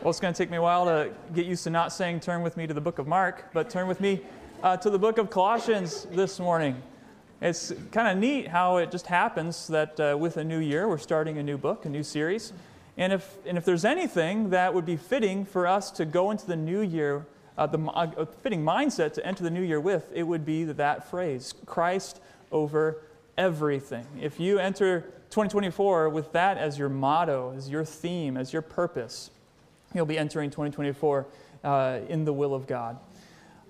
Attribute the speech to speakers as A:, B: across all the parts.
A: Well, it's going to take me a while to get used to not saying turn with me to the book of Mark, but turn with me uh, to the book of Colossians this morning. It's kind of neat how it just happens that uh, with a new year, we're starting a new book, a new series. And if, and if there's anything that would be fitting for us to go into the new year, uh, the uh, fitting mindset to enter the new year with, it would be that phrase Christ over everything. If you enter 2024 with that as your motto, as your theme, as your purpose, You'll be entering 2024 uh, in the will of God.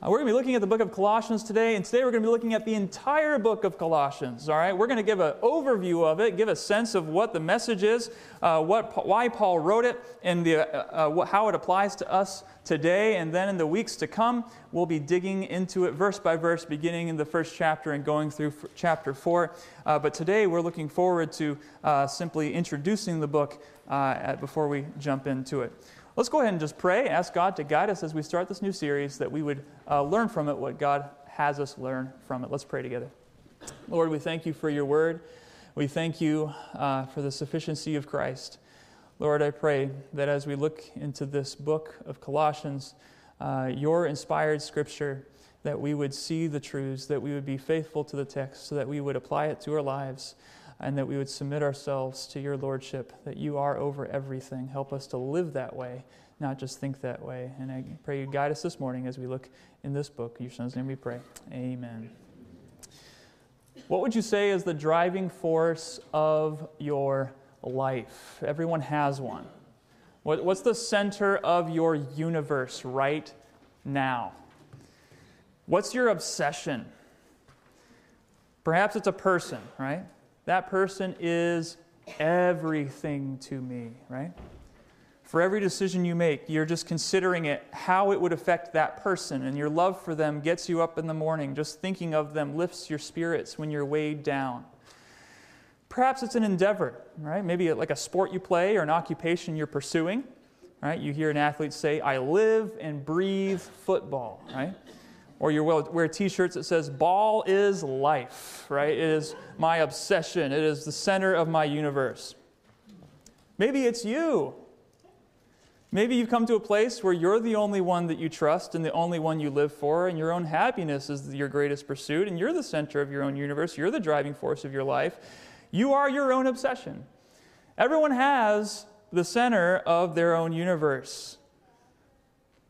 A: Uh, we're going to be looking at the book of Colossians today, and today we're going to be looking at the entire book of Colossians. All right, we're going to give an overview of it, give a sense of what the message is, uh, what, why Paul wrote it, and the, uh, uh how it applies to us today. And then in the weeks to come, we'll be digging into it verse by verse, beginning in the first chapter and going through chapter four. Uh, but today we're looking forward to uh, simply introducing the book before we jump into it. Let's go ahead and just pray, ask God to guide us as we start this new series, that we would uh, learn from it what God has us learn from it. Let's pray together. Lord, we thank you for your word. We thank you uh, for the sufficiency of Christ. Lord, I pray that as we look into this book of Colossians, uh, your inspired scripture, that we would see the truths, that we would be faithful to the text, so that we would apply it to our lives and that we would submit ourselves to your lordship, that you are over everything. Help us to live that way, not just think that way. And I pray you guide us this morning as we look in this book. In your son's name we pray. Amen. What would you say is the driving force of your life? Everyone has one. what's the center of your universe right now? What's your obsession? Perhaps it's a person, right? That person is everything to me, right? For every decision you make, you're just considering it, how it would affect that person, and your love for them gets you up in the morning. Just thinking of them lifts your spirits when you're weighed down. Perhaps it's an endeavor, right? Maybe like a sport you play or an occupation you're pursuing, right? You hear an athlete say, I live and breathe football, right? Or you wear t shirts that says, Ball is life, right? It is my obsession, it is the center of my universe. Maybe it's you. Maybe you've come to a place where you're the only one that you trust and the only one you live for, and your own happiness is your greatest pursuit, and you're the center of your own universe. You're the driving force of your life. You are your own obsession. Everyone has the center of their own universe.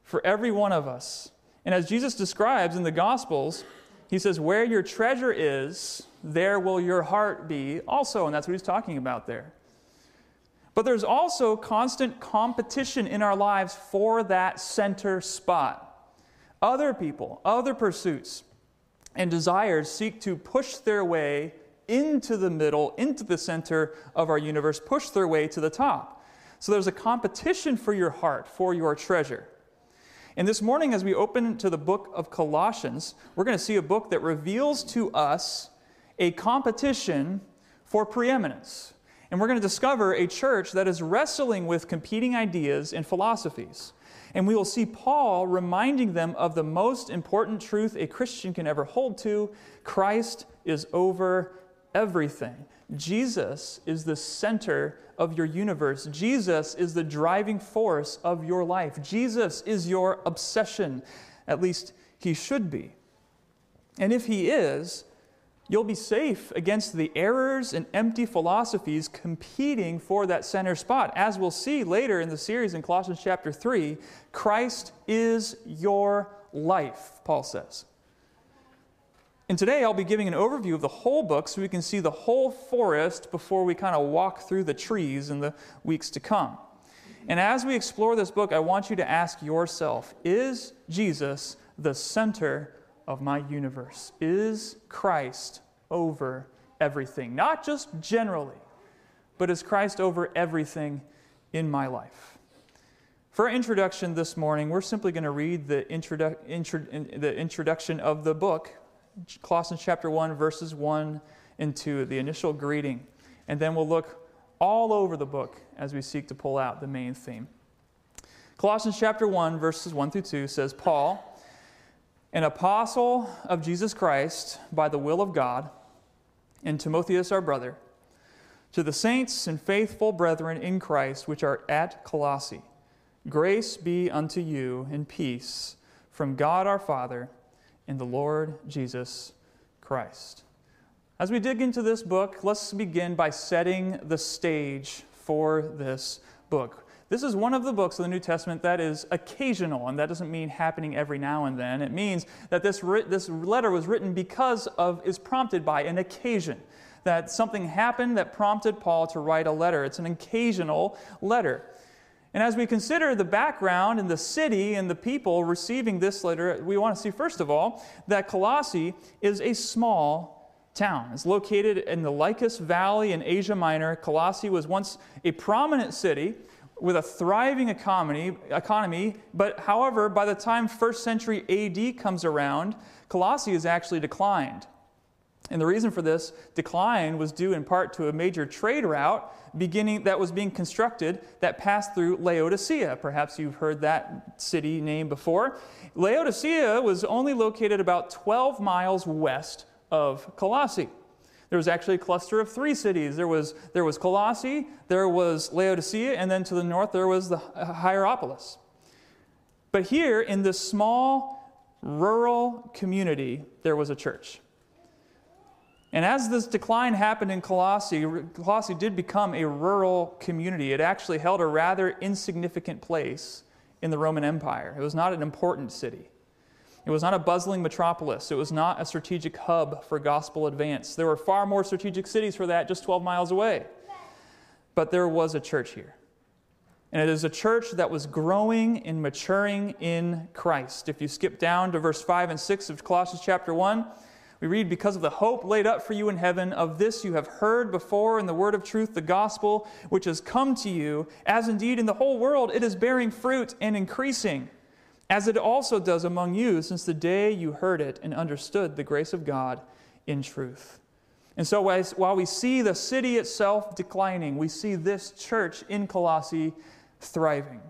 A: For every one of us. And as Jesus describes in the Gospels, he says, Where your treasure is, there will your heart be also. And that's what he's talking about there. But there's also constant competition in our lives for that center spot. Other people, other pursuits, and desires seek to push their way into the middle, into the center of our universe, push their way to the top. So there's a competition for your heart, for your treasure. And this morning, as we open to the book of Colossians, we're going to see a book that reveals to us a competition for preeminence. And we're going to discover a church that is wrestling with competing ideas and philosophies. And we will see Paul reminding them of the most important truth a Christian can ever hold to Christ is over everything. Jesus is the center of your universe. Jesus is the driving force of your life. Jesus is your obsession. At least he should be. And if he is, you'll be safe against the errors and empty philosophies competing for that center spot. As we'll see later in the series in Colossians chapter 3, Christ is your life, Paul says. And today I'll be giving an overview of the whole book so we can see the whole forest before we kind of walk through the trees in the weeks to come. And as we explore this book, I want you to ask yourself Is Jesus the center of my universe? Is Christ over everything? Not just generally, but is Christ over everything in my life? For our introduction this morning, we're simply going to read the, introdu- intro- the introduction of the book Colossians chapter 1, verses 1 and 2, the initial greeting. And then we'll look all over the book as we seek to pull out the main theme. Colossians chapter 1, verses 1 through 2 says, Paul, an apostle of Jesus Christ by the will of God, and Timotheus our brother, to the saints and faithful brethren in Christ which are at Colossae Grace be unto you and peace from God our Father and the Lord Jesus Christ. As we dig into this book, let's begin by setting the stage for this book. This is one of the books of the New Testament that is occasional, and that doesn't mean happening every now and then. It means that this, this letter was written because of, is prompted by an occasion. That something happened that prompted Paul to write a letter. It's an occasional letter. And as we consider the background and the city and the people receiving this letter, we want to see, first of all, that Colossae is a small town. It's located in the Lycus Valley in Asia Minor. Colossae was once a prominent city with a thriving economy, economy, but however, by the time first century AD comes around, Colossae has actually declined. And the reason for this decline was due in part to a major trade route beginning that was being constructed that passed through Laodicea. Perhaps you've heard that city name before. Laodicea was only located about 12 miles west of Colossae. There was actually a cluster of three cities. There was, there was Colossae, there was Laodicea, and then to the north there was the Hierapolis. But here, in this small rural community, there was a church. And as this decline happened in Colossae, Colossae did become a rural community. It actually held a rather insignificant place in the Roman Empire. It was not an important city. It was not a bustling metropolis. It was not a strategic hub for gospel advance. There were far more strategic cities for that just 12 miles away. But there was a church here. And it is a church that was growing and maturing in Christ. If you skip down to verse 5 and 6 of Colossians chapter 1, we read, Because of the hope laid up for you in heaven, of this you have heard before in the word of truth, the gospel, which has come to you, as indeed in the whole world it is bearing fruit and increasing, as it also does among you since the day you heard it and understood the grace of God in truth. And so, while we see the city itself declining, we see this church in Colossae thriving.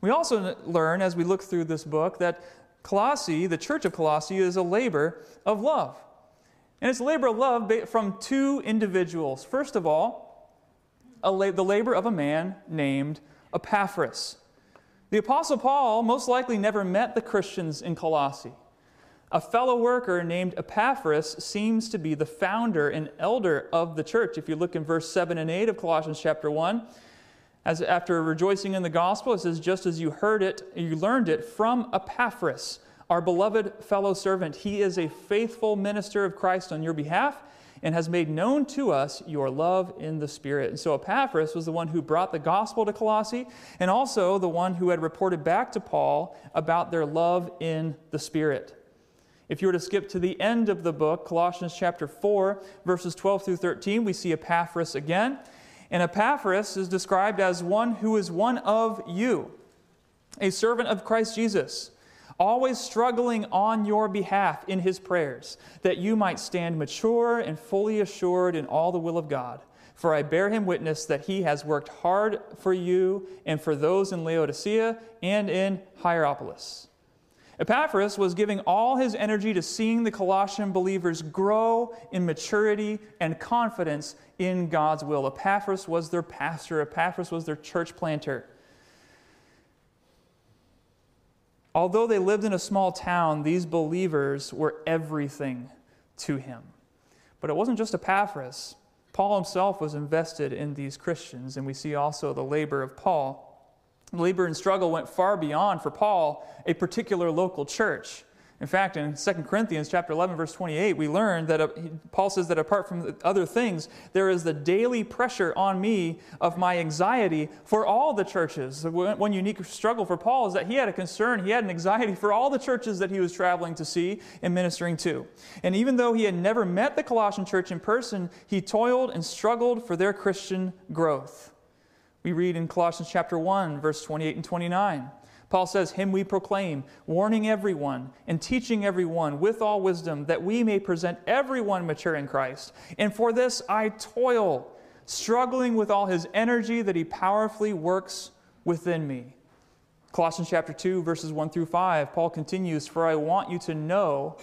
A: We also learn as we look through this book that Colossae, the church of Colossae, is a labor of love. And it's a labor of love from two individuals. First of all, la- the labor of a man named Epaphras. The Apostle Paul most likely never met the Christians in Colossae. A fellow worker named Epaphras seems to be the founder and elder of the church. If you look in verse 7 and 8 of Colossians chapter 1, as after rejoicing in the gospel, it says, just as you heard it, you learned it from Epaphras, our beloved fellow servant. He is a faithful minister of Christ on your behalf and has made known to us your love in the Spirit. And so Epaphras was the one who brought the gospel to Colossae and also the one who had reported back to Paul about their love in the Spirit. If you were to skip to the end of the book, Colossians chapter 4, verses 12 through 13, we see Epaphras again. And Epaphras is described as one who is one of you, a servant of Christ Jesus, always struggling on your behalf in his prayers, that you might stand mature and fully assured in all the will of God. For I bear him witness that he has worked hard for you and for those in Laodicea and in Hierapolis. Epaphras was giving all his energy to seeing the Colossian believers grow in maturity and confidence in God's will. Epaphras was their pastor, Epaphras was their church planter. Although they lived in a small town, these believers were everything to him. But it wasn't just Epaphras. Paul himself was invested in these Christians, and we see also the labor of Paul labor and struggle went far beyond, for Paul, a particular local church. In fact, in 2 Corinthians chapter 11 verse 28, we learn that uh, Paul says that apart from other things, there is the daily pressure on me of my anxiety for all the churches. One unique struggle for Paul is that he had a concern, he had an anxiety for all the churches that he was traveling to see and ministering to. And even though he had never met the Colossian church in person, he toiled and struggled for their Christian growth. We read in Colossians chapter 1, verse 28 and 29. Paul says, Him we proclaim, warning everyone and teaching everyone with all wisdom, that we may present everyone mature in Christ. And for this I toil, struggling with all his energy that he powerfully works within me. Colossians chapter 2, verses 1 through 5, Paul continues, For I want you to know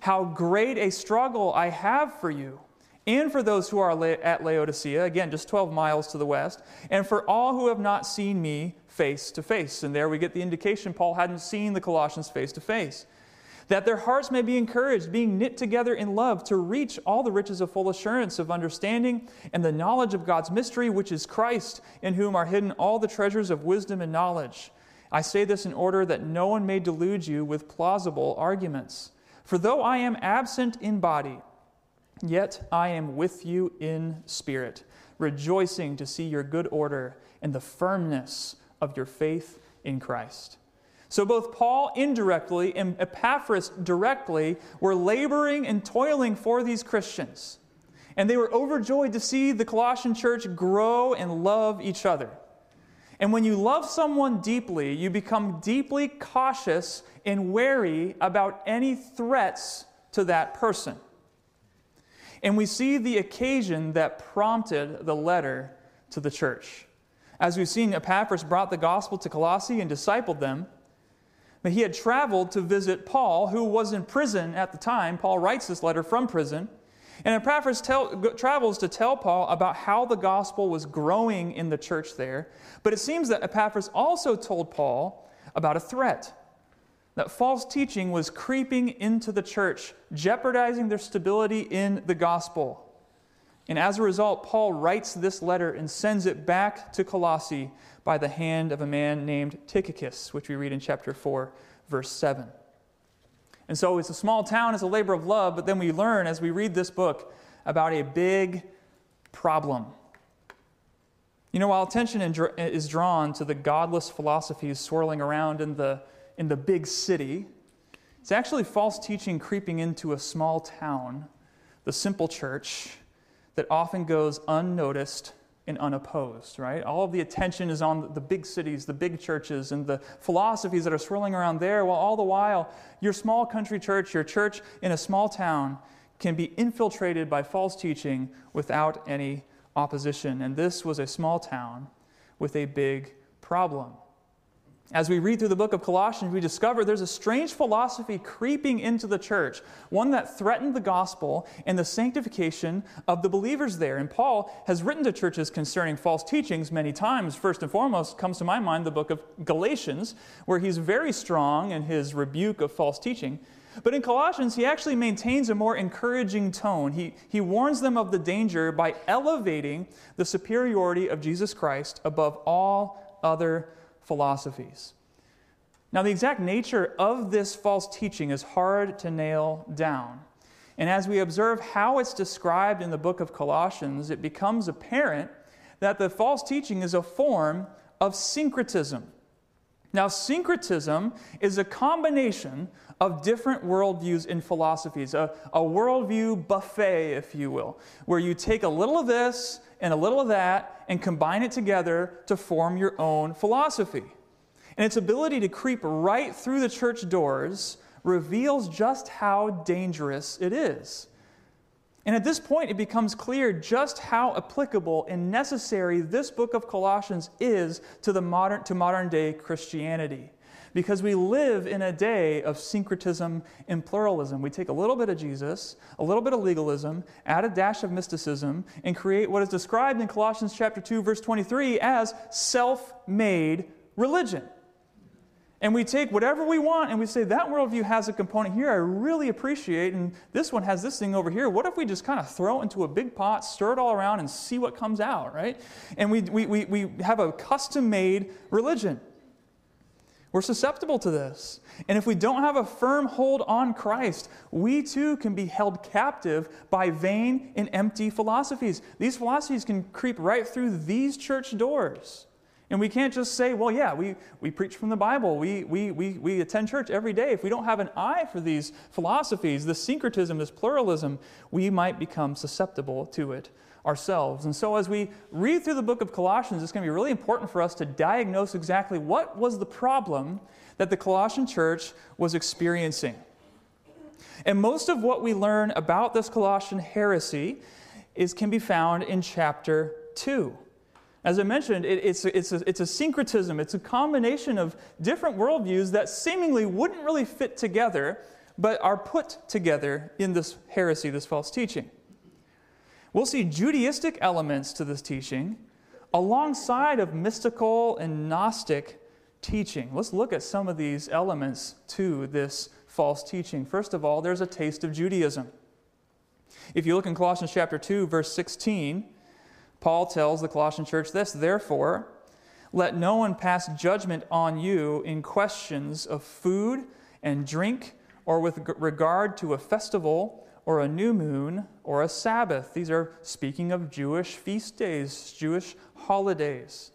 A: how great a struggle I have for you and for those who are at Laodicea, again, just 12 miles to the west, and for all who have not seen me face to face. And there we get the indication Paul hadn't seen the Colossians face to face. That their hearts may be encouraged, being knit together in love, to reach all the riches of full assurance of understanding and the knowledge of God's mystery, which is Christ, in whom are hidden all the treasures of wisdom and knowledge. I say this in order that no one may delude you with plausible arguments. For though I am absent in body, Yet I am with you in spirit, rejoicing to see your good order and the firmness of your faith in Christ. So, both Paul indirectly and Epaphras directly were laboring and toiling for these Christians. And they were overjoyed to see the Colossian church grow and love each other. And when you love someone deeply, you become deeply cautious and wary about any threats to that person. And we see the occasion that prompted the letter to the church. As we've seen, Epaphras brought the gospel to Colossae and discipled them. But he had traveled to visit Paul, who was in prison at the time. Paul writes this letter from prison. And Epaphras tell, travels to tell Paul about how the gospel was growing in the church there. But it seems that Epaphras also told Paul about a threat that false teaching was creeping into the church, jeopardizing their stability in the gospel. And as a result, Paul writes this letter and sends it back to Colossae by the hand of a man named Tychicus, which we read in chapter 4, verse 7. And so it's a small town, it's a labor of love, but then we learn as we read this book about a big problem. You know, while attention is drawn to the godless philosophies swirling around in the in the big city. It's actually false teaching creeping into a small town, the simple church, that often goes unnoticed and unopposed, right? All of the attention is on the big cities, the big churches, and the philosophies that are swirling around there, while all the while, your small country church, your church in a small town, can be infiltrated by false teaching without any opposition. And this was a small town with a big problem. As we read through the book of Colossians, we discover there's a strange philosophy creeping into the church, one that threatened the gospel and the sanctification of the believers there. And Paul has written to churches concerning false teachings many times. First and foremost comes to my mind the book of Galatians, where he's very strong in his rebuke of false teaching. But in Colossians, he actually maintains a more encouraging tone. He, he warns them of the danger by elevating the superiority of Jesus Christ above all other philosophies. Now, the exact nature of this false teaching is hard to nail down. And as we observe how it's described in the book of Colossians, it becomes apparent that the false teaching is a form of syncretism. Now, syncretism is a combination of different worldviews and philosophies, a, a worldview buffet, if you will, where you take a little of this and a little of that and combine it together to form your own philosophy. And its ability to creep right through the church doors reveals just how dangerous it is. And at this point, it becomes clear just how applicable and necessary this book of Colossians is to, the modern, to modern day Christianity because we live in a day of syncretism and pluralism. We take a little bit of Jesus, a little bit of legalism, add a dash of mysticism, and create what is described in Colossians chapter 2 verse 23 as self-made religion. And we take whatever we want and we say, that worldview has a component here I really appreciate, and this one has this thing over here. What if we just kind of throw it into a big pot, stir it all around, and see what comes out, right? And we, we, we, we have a custom made religion. We're susceptible to this. And if we don't have a firm hold on Christ, we too can be held captive by vain and empty philosophies. These philosophies can creep right through these church doors. And we can't just say, well, yeah, we, we preach from the Bible, we, we, we, we attend church every day. If we don't have an eye for these philosophies, this syncretism, this pluralism, we might become susceptible to it ourselves. And so, as we read through the book of Colossians, it's going to be really important for us to diagnose exactly what was the problem that the Colossian church was experiencing. And most of what we learn about this Colossian heresy is, can be found in chapter 2. As I mentioned, it, it's, it's, a, it's a syncretism, it's a combination of different worldviews that seemingly wouldn't really fit together, but are put together in this heresy, this false teaching. We'll see Judaistic elements to this teaching alongside of mystical and Gnostic teaching. Let's look at some of these elements to this false teaching. First of all, there's a taste of Judaism. If you look in Colossians chapter 2 verse 16, Paul tells the Colossian church this, therefore, let no one pass judgment on you in questions of food and drink or with regard to a festival or a new moon or a Sabbath. These are speaking of Jewish feast days, Jewish holidays.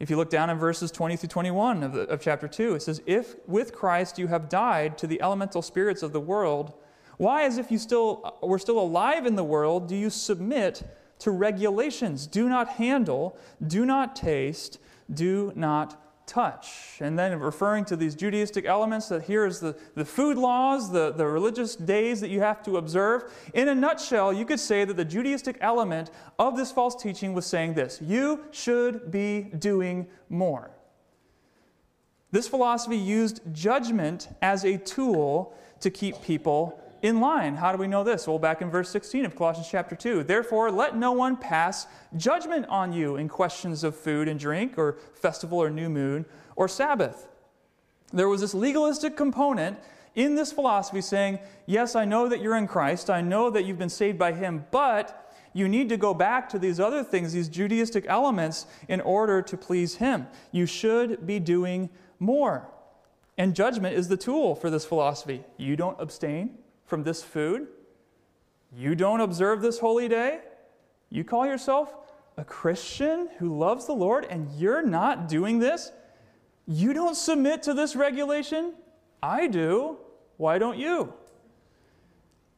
A: If you look down in verses 20 through 21 of, the, of chapter 2, it says, If with Christ you have died to the elemental spirits of the world, why, as if you still uh, were still alive in the world, do you submit to regulations? Do not handle, do not taste, do not touch. And then referring to these Judaistic elements, that here is the, the food laws, the, the religious days that you have to observe. In a nutshell, you could say that the Judaistic element of this false teaching was saying this you should be doing more. This philosophy used judgment as a tool to keep people in line. How do we know this? Well, back in verse 16 of Colossians chapter 2. Therefore, let no one pass judgment on you in questions of food and drink, or festival or new moon, or Sabbath. There was this legalistic component in this philosophy saying, Yes, I know that you're in Christ, I know that you've been saved by Him, but you need to go back to these other things, these Judaistic elements, in order to please Him. You should be doing more. And judgment is the tool for this philosophy. You don't abstain, from this food? You don't observe this holy day? You call yourself a Christian who loves the Lord and you're not doing this? You don't submit to this regulation? I do. Why don't you?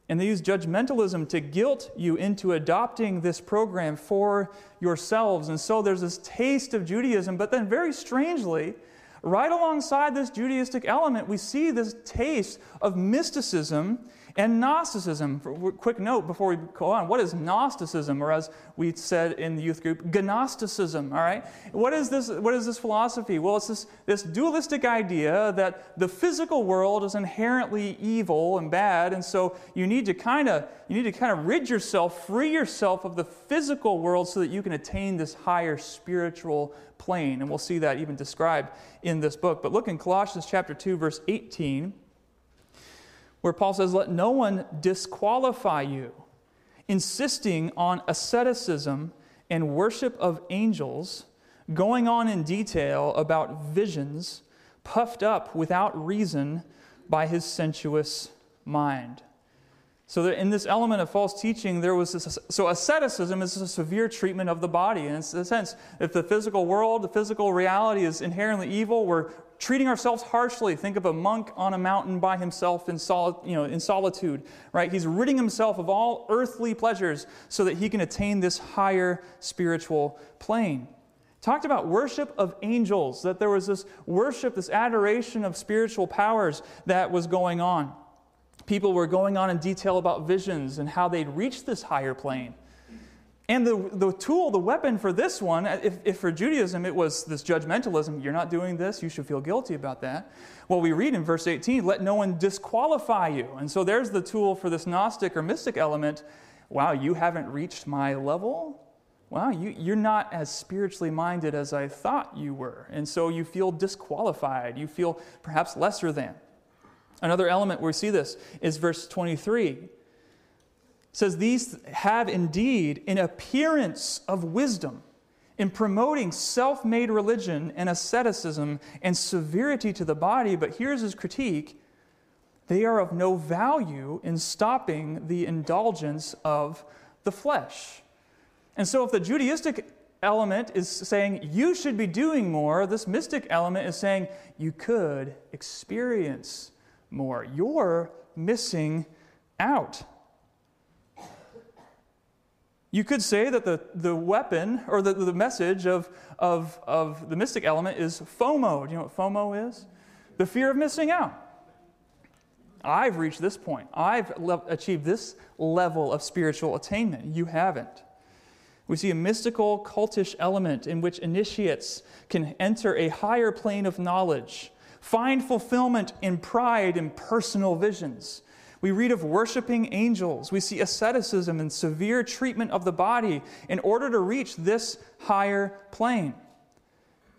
A: And they use judgmentalism to guilt you into adopting this program for yourselves. And so there's this taste of Judaism, but then very strangely, right alongside this Judaistic element, we see this taste of mysticism and Gnosticism. Quick note before we go on what is Gnosticism, or as we said in the youth group, Gnosticism? All right? What is this, what is this philosophy? Well, it's this, this dualistic idea that the physical world is inherently evil and bad, and so you need to kind of you need to kind of rid yourself, free yourself of the physical world so that you can attain this higher spiritual plane. And we'll see that even described in this book. But look in Colossians chapter 2, verse 18 where Paul says, Let no one disqualify you, insisting on asceticism and worship of angels, going on in detail about visions, puffed up without reason by his sensuous mind. So in this element of false teaching, there was this. So asceticism is a severe treatment of the body. And in a sense, if the physical world, the physical reality is inherently evil, we're treating ourselves harshly. Think of a monk on a mountain by himself in, sol- you know, in solitude, right? He's ridding himself of all earthly pleasures so that he can attain this higher spiritual plane. Talked about worship of angels, that there was this worship, this adoration of spiritual powers that was going on. People were going on in detail about visions and how they'd reached this higher plane. And the, the tool, the weapon for this one, if, if for Judaism it was this judgmentalism, you're not doing this, you should feel guilty about that. Well, we read in verse 18, let no one disqualify you. And so there's the tool for this Gnostic or mystic element. Wow, you haven't reached my level? Wow, you, you're not as spiritually minded as I thought you were. And so you feel disqualified. You feel perhaps lesser than. Another element where we see this is verse 23 says these have indeed an appearance of wisdom in promoting self made religion and asceticism and severity to the body, but here's his critique they are of no value in stopping the indulgence of the flesh. And so, if the Judaistic element is saying you should be doing more, this mystic element is saying you could experience more. You're missing out. You could say that the, the weapon or the, the message of, of, of the mystic element is FOMO. Do you know what FOMO is? The fear of missing out. I've reached this point. I've le- achieved this level of spiritual attainment. You haven't. We see a mystical, cultish element in which initiates can enter a higher plane of knowledge, find fulfillment in pride and personal visions, We read of worshiping angels. We see asceticism and severe treatment of the body in order to reach this higher plane.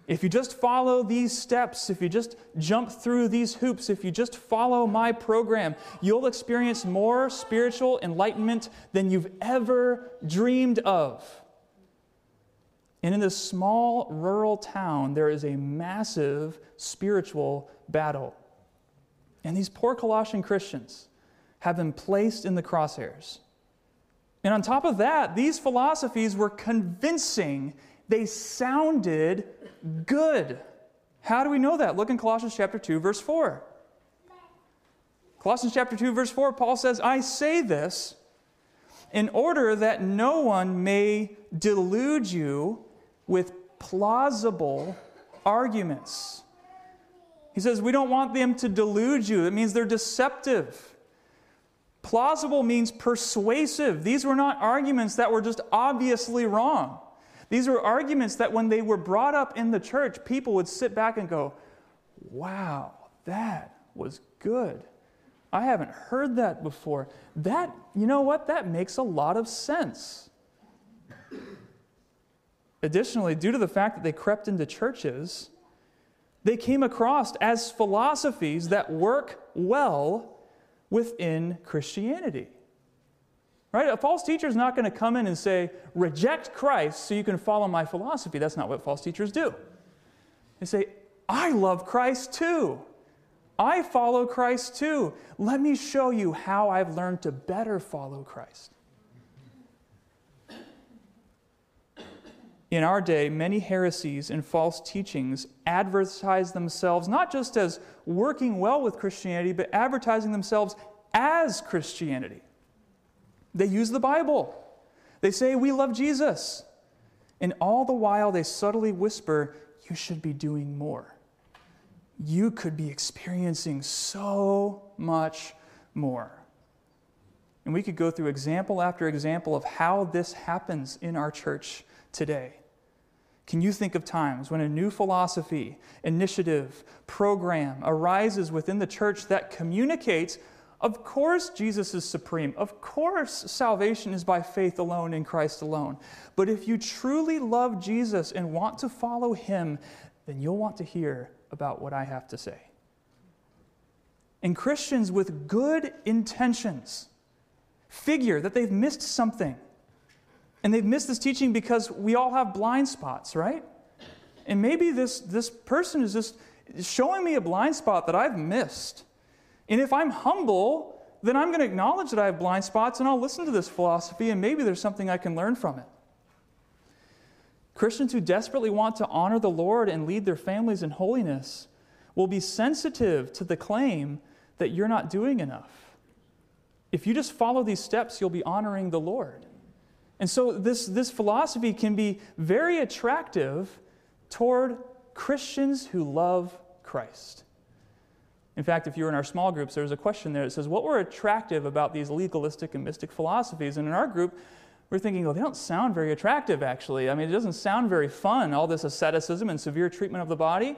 A: If you just follow these steps, if you just jump through these hoops, if you just follow my program, you'll experience more spiritual enlightenment than you've ever dreamed of. And in this small rural town, there is a massive spiritual battle. And these poor Colossian Christians have been placed in the crosshairs. And on top of that, these philosophies were convincing they sounded good. How do we know that? Look in Colossians chapter 2 verse 4. Colossians chapter 2 verse 4 Paul says, "I say this in order that no one may delude you with plausible arguments." He says, "We don't want them to delude you. It means they're deceptive." Plausible means persuasive. These were not arguments that were just obviously wrong. These were arguments that when they were brought up in the church, people would sit back and go, wow, that was good. I haven't heard that before. That, you know what? That makes a lot of sense. Additionally, due to the fact that they crept into churches, they came across as philosophies that work well within Christianity. Right? A false teacher is not going to come in and say, reject Christ so you can follow my philosophy. That's not what false teachers do. They say, I love Christ too. I follow Christ too. Let me show you how I've learned to better follow Christ. In our day, many heresies and false teachings advertise themselves not just as working well with Christianity, but advertising themselves as Christianity. They use the Bible. They say, We love Jesus. And all the while, they subtly whisper, You should be doing more. You could be experiencing so much more. And we could go through example after example of how this happens in our church today. Can you think of times when a new philosophy, initiative, program arises within the church that communicates of course, Jesus is supreme. Of course, salvation is by faith alone in Christ alone. But if you truly love Jesus and want to follow him, then you'll want to hear about what I have to say. And Christians with good intentions figure that they've missed something. And they've missed this teaching because we all have blind spots, right? And maybe this, this person is just showing me a blind spot that I've missed. And if I'm humble, then I'm going to acknowledge that I have blind spots and I'll listen to this philosophy and maybe there's something I can learn from it. Christians who desperately want to honor the Lord and lead their families in holiness will be sensitive to the claim that you're not doing enough. If you just follow these steps, you'll be honoring the Lord. And so, this, this philosophy can be very attractive toward Christians who love Christ. In fact, if you were in our small groups, there was a question there that says, What were attractive about these legalistic and mystic philosophies? And in our group, we're thinking, well, they don't sound very attractive, actually. I mean, it doesn't sound very fun, all this asceticism and severe treatment of the body.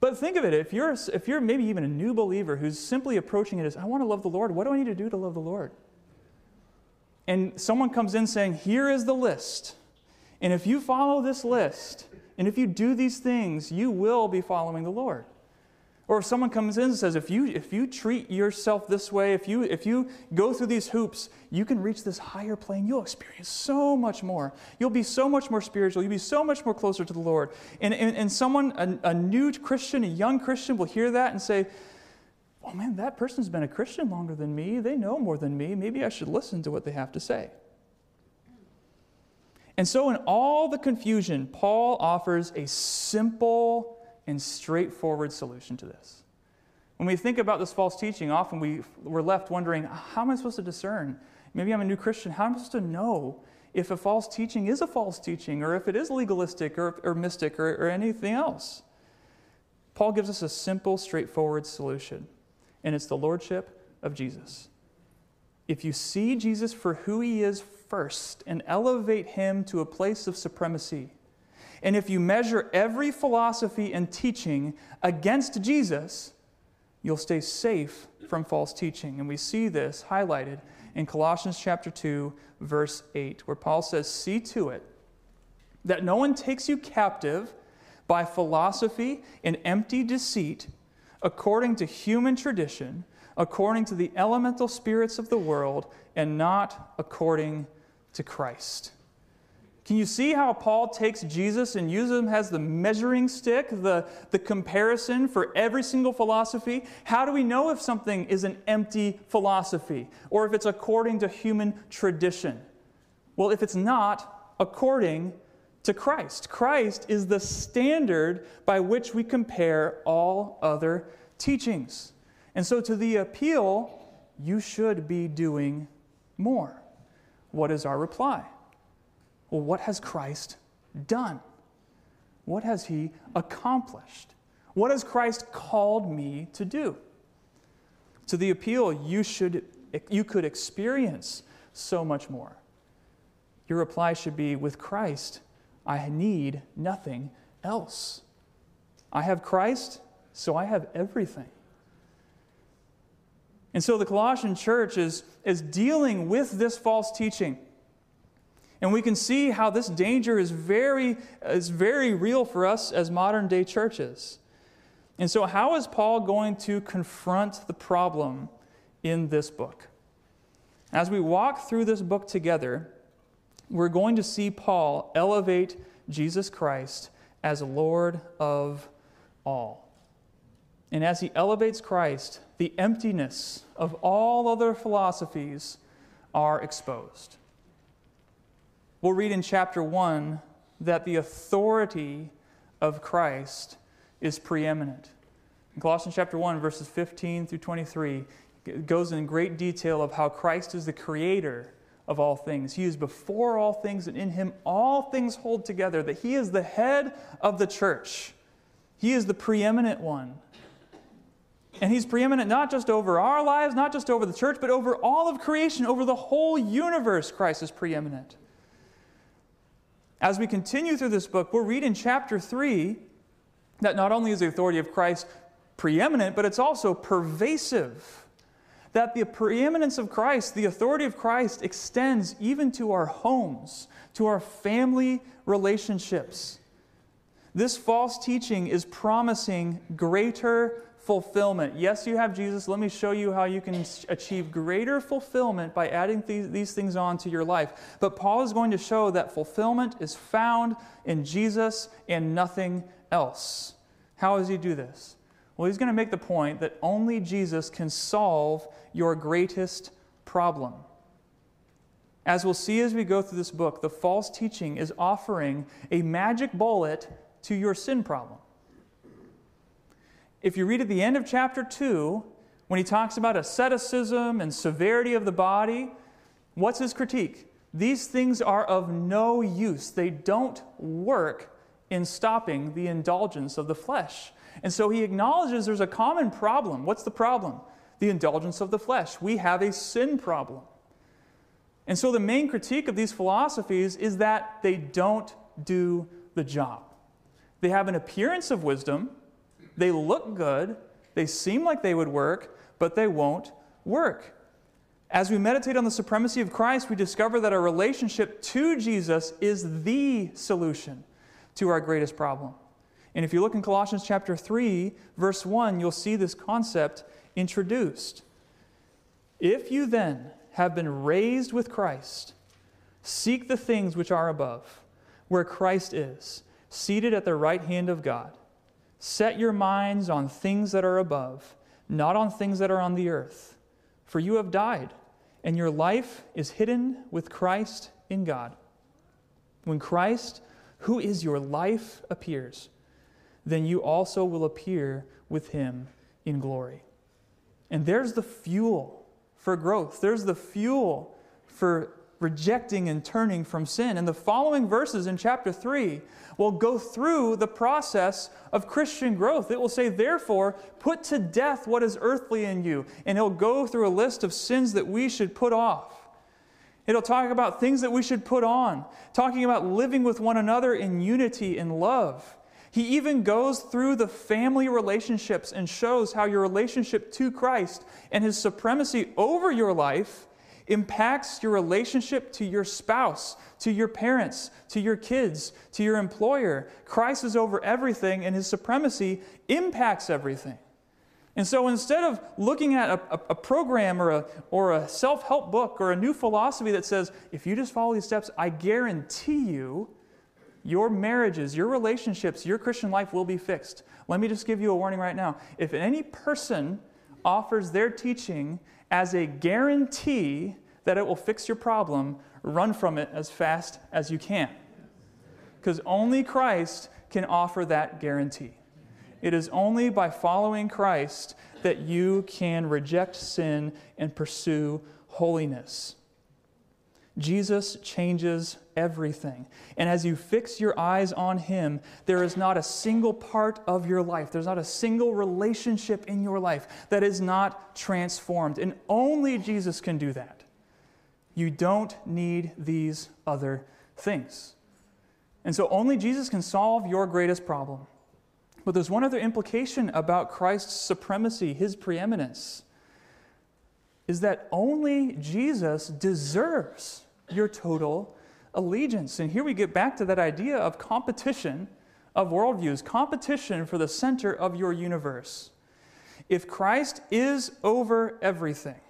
A: But think of it if you're, if you're maybe even a new believer who's simply approaching it as, I want to love the Lord, what do I need to do to love the Lord? And someone comes in saying, Here is the list. And if you follow this list, and if you do these things, you will be following the Lord. Or if someone comes in and says, if you, if you treat yourself this way, if you, if you go through these hoops, you can reach this higher plane. You'll experience so much more. You'll be so much more spiritual. You'll be so much more closer to the Lord. And, and, and someone, a, a new Christian, a young Christian, will hear that and say, oh man, that person's been a Christian longer than me. They know more than me. Maybe I should listen to what they have to say. And so, in all the confusion, Paul offers a simple and straightforward solution to this. When we think about this false teaching, often we, we're left wondering how am I supposed to discern? Maybe I'm a new Christian. How am I supposed to know if a false teaching is a false teaching or if it is legalistic or, or mystic or, or anything else? Paul gives us a simple, straightforward solution, and it's the Lordship of Jesus. If you see Jesus for who he is first and elevate him to a place of supremacy, and if you measure every philosophy and teaching against Jesus, you'll stay safe from false teaching. And we see this highlighted in Colossians chapter 2, verse 8, where Paul says, See to it that no one takes you captive by philosophy and empty deceit, according to human tradition, according to the elemental spirits of the world, and not according to Christ. Can you see how Paul takes Jesus and uses him as the measuring stick, the, the comparison for every single philosophy? How do we know if something is an empty philosophy or if it's according to human tradition? Well, if it's not according to Christ, Christ is the standard by which we compare all other teachings. And so, to the appeal, you should be doing more. What is our reply? Well, what has Christ done? What has he accomplished? What has Christ called me to do? To the appeal, you, should, you could experience so much more. Your reply should be with Christ, I need nothing else. I have Christ, so I have everything. And so the Colossian church is, is dealing with this false teaching. And we can see how this danger is very, is very real for us as modern day churches. And so, how is Paul going to confront the problem in this book? As we walk through this book together, we're going to see Paul elevate Jesus Christ as Lord of all. And as he elevates Christ, the emptiness of all other philosophies are exposed. We'll read in chapter 1 that the authority of Christ is preeminent. In Colossians chapter 1, verses 15 through 23, it goes in great detail of how Christ is the creator of all things. He is before all things, and in him all things hold together, that he is the head of the church. He is the preeminent one. And he's preeminent not just over our lives, not just over the church, but over all of creation, over the whole universe, Christ is preeminent. As we continue through this book, we'll read in chapter 3 that not only is the authority of Christ preeminent, but it's also pervasive. That the preeminence of Christ, the authority of Christ, extends even to our homes, to our family relationships. This false teaching is promising greater fulfillment. Yes, you have Jesus. Let me show you how you can achieve greater fulfillment by adding these, things on to your life. But Paul is going to show that fulfillment is found in Jesus and nothing else. How does he do this? Well, he's going to make the point that only Jesus can solve your greatest problem. As we'll see as we go through this book, the false teaching is offering a magic bullet to your sin problem if you read at the end of chapter 2, when he talks about asceticism and severity of the body, what's his critique? These things are of no use. They don't work in stopping the indulgence of the flesh. And so he acknowledges there's a common problem. What's the problem? The indulgence of the flesh. We have a sin problem. And so the main critique of these philosophies is that they don't do the job. They have an appearance of wisdom, they look good, they seem like they would work, but they won't work. As we meditate on the supremacy of Christ, we discover that our relationship to Jesus is the solution to our greatest problem. And if you look in Colossians chapter 3, verse 1, you'll see this concept introduced. If you then have been raised with Christ, seek the things which are above, where Christ is, seated at the right hand of God. Set your minds on things that are above, not on things that are on the earth. For you have died, and your life is hidden with Christ in God. When Christ, who is your life, appears, then you also will appear with him in glory. And there's the fuel for growth. There's the fuel for rejecting and turning from sin. And the following verses in chapter 3 will go through the process of Christian growth. It will say, Therefore, put to death what is earthly in you. And it'll go through a list of sins that we should put off. It'll talk about things that we should put on, talking about living with one another in unity and love. He even goes through the family relationships and shows how your relationship to Christ and his supremacy over your life impacts your relationship to your spouse, to your parents, to your kids, to your employer. Christ is over everything, and his supremacy impacts everything. And so instead of looking at a, a, a program or a, or a self help book or a new philosophy that says, if you just follow these steps, I guarantee you your marriages, your relationships, your Christian life will be fixed. Let me just give you a warning right now. If any person offers their teaching as a guarantee that it will fix your problem, run from it as fast as you can. Because only Christ can offer that guarantee. It is only by following Christ that you can reject sin and pursue holiness. Jesus changes everything. And as you fix your eyes on Him, there is not a single part of your life, there's not a single relationship in your life that is not transformed. And only Jesus can do that. You don't need these other things. And so only Jesus can solve your greatest problem. But there's one other implication about Christ's supremacy, his preeminence, is that only Jesus deserves your total allegiance. And here we get back to that idea of competition of worldviews, competition for the center of your universe. If Christ is over everything,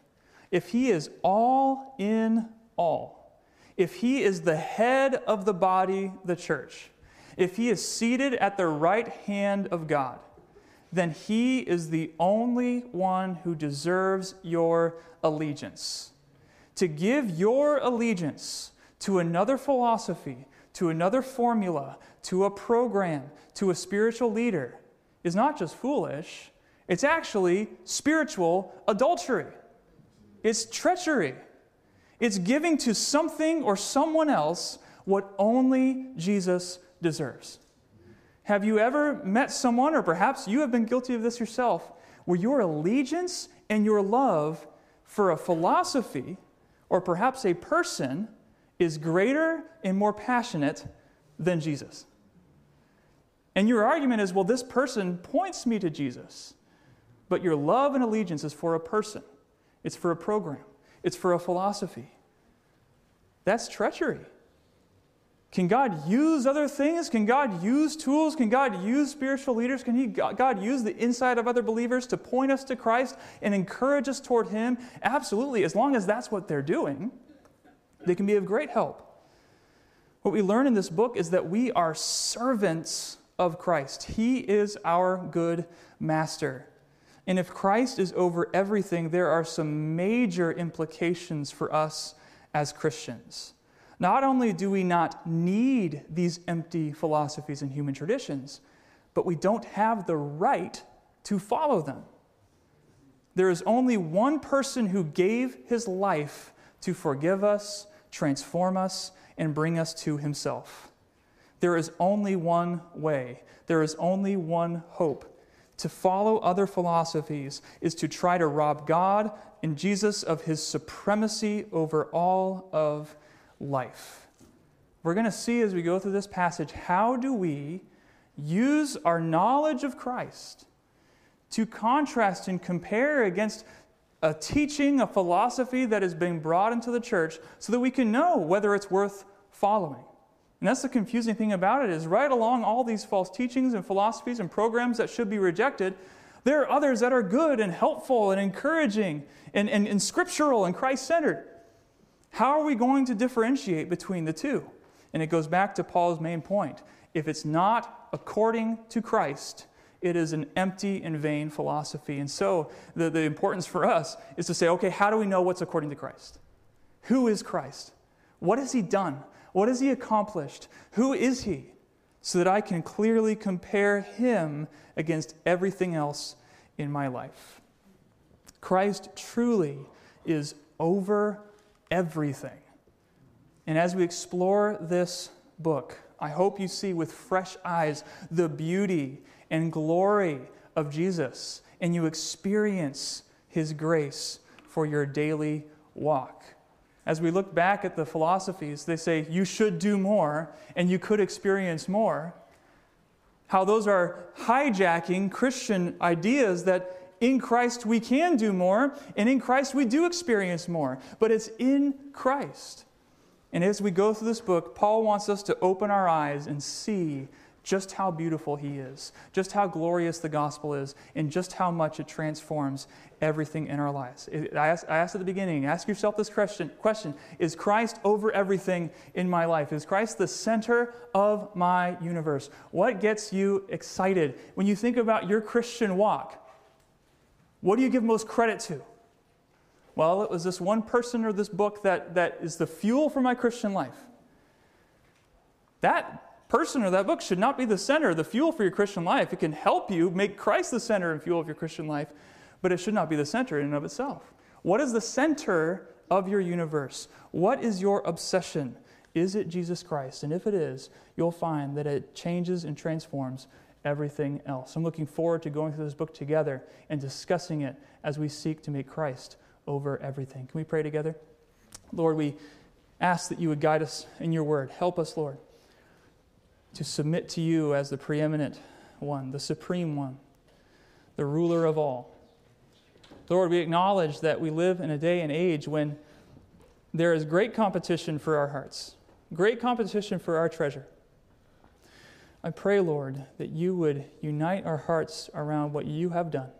A: if he is all in all, if he is the head of the body, the church, if he is seated at the right hand of God, then he is the only one who deserves your allegiance to give your allegiance to another philosophy, to another formula, to a program, to a spiritual leader is not just foolish, it's actually spiritual adultery. It's treachery. It's giving to something or someone else what only Jesus deserves. Have you ever met someone, or perhaps you have been guilty of this yourself, where your allegiance and your love for a philosophy or perhaps a person is greater and more passionate than Jesus. And your argument is well, this person points me to Jesus. But your love and allegiance is for a person, it's for a program, it's for a philosophy. That's treachery. Can God use other things? Can God use tools? Can God use spiritual leaders? Can he, God use the inside of other believers to point us to Christ and encourage us toward Him? Absolutely, as long as that's what they're doing, they can be of great help. What we learn in this book is that we are servants of Christ, He is our good master. And if Christ is over everything, there are some major implications for us as Christians. Not only do we not need these empty philosophies and human traditions, but we don't have the right to follow them. There is only one person who gave his life to forgive us, transform us, and bring us to himself. There is only one way, there is only one hope. To follow other philosophies is to try to rob God and Jesus of his supremacy over all of life. We're going to see as we go through this passage how do we use our knowledge of Christ to contrast and compare against a teaching, a philosophy that is being brought into the church so that we can know whether it's worth following. And that's the confusing thing about it is right along all these false teachings and philosophies and programs that should be rejected, there are others that are good and helpful and encouraging and, and, and scriptural and Christ centered. How are we going to differentiate between the two? And it goes back to Paul's main point. If it's not according to Christ, it is an empty and vain philosophy. And so the, the importance for us is to say, okay, how do we know what's according to Christ? Who is Christ? What has he done? What has he accomplished? Who is he? So that I can clearly compare him against everything else in my life. Christ truly is over everything. And as we explore this book, I hope you see with fresh eyes the beauty and glory of Jesus and you experience his grace for your daily walk. As we look back at the philosophies, they say you should do more and you could experience more. how those are hijacking Christian ideas that in Christ we can do more, and in Christ we do experience more. But it's in Christ. And as we go through this book, Paul wants us to open our eyes and see just how beautiful he is, just how glorious the gospel is, and just how much it transforms everything in our lives. I asked, I asked at the beginning, ask yourself this question, question Is Christ over everything in my life? Is Christ the center of my universe? What gets you excited when you think about your Christian walk? What do you give most credit to? Well, it was this one person or this book that, that is the fuel for my Christian life. That person or that book should not be the center, the fuel for your Christian life. It can help you make Christ the center and fuel of your Christian life, but it should not be the center in and of itself. What is the center of your universe? What is your obsession? Is it Jesus Christ? And if it is, you'll find that it changes and transforms everything else. I'm looking forward to going through this book together and discussing it as we seek to make Christ over everything. Can we pray together? Lord, we ask that you would guide us in your word. Help us, Lord to submit to you as the preeminent one, the supreme one, the ruler of all. Lord, we acknowledge that we live in a day and age when there is great competition for our hearts, great competition for our treasure. I pray, Lord, that you would unite our hearts around what you have done,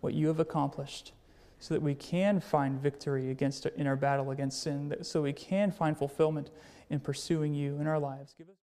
A: what you have accomplished, so that we can find victory against in our battle against sin, so we can find fulfillment in pursuing you in our lives. Give us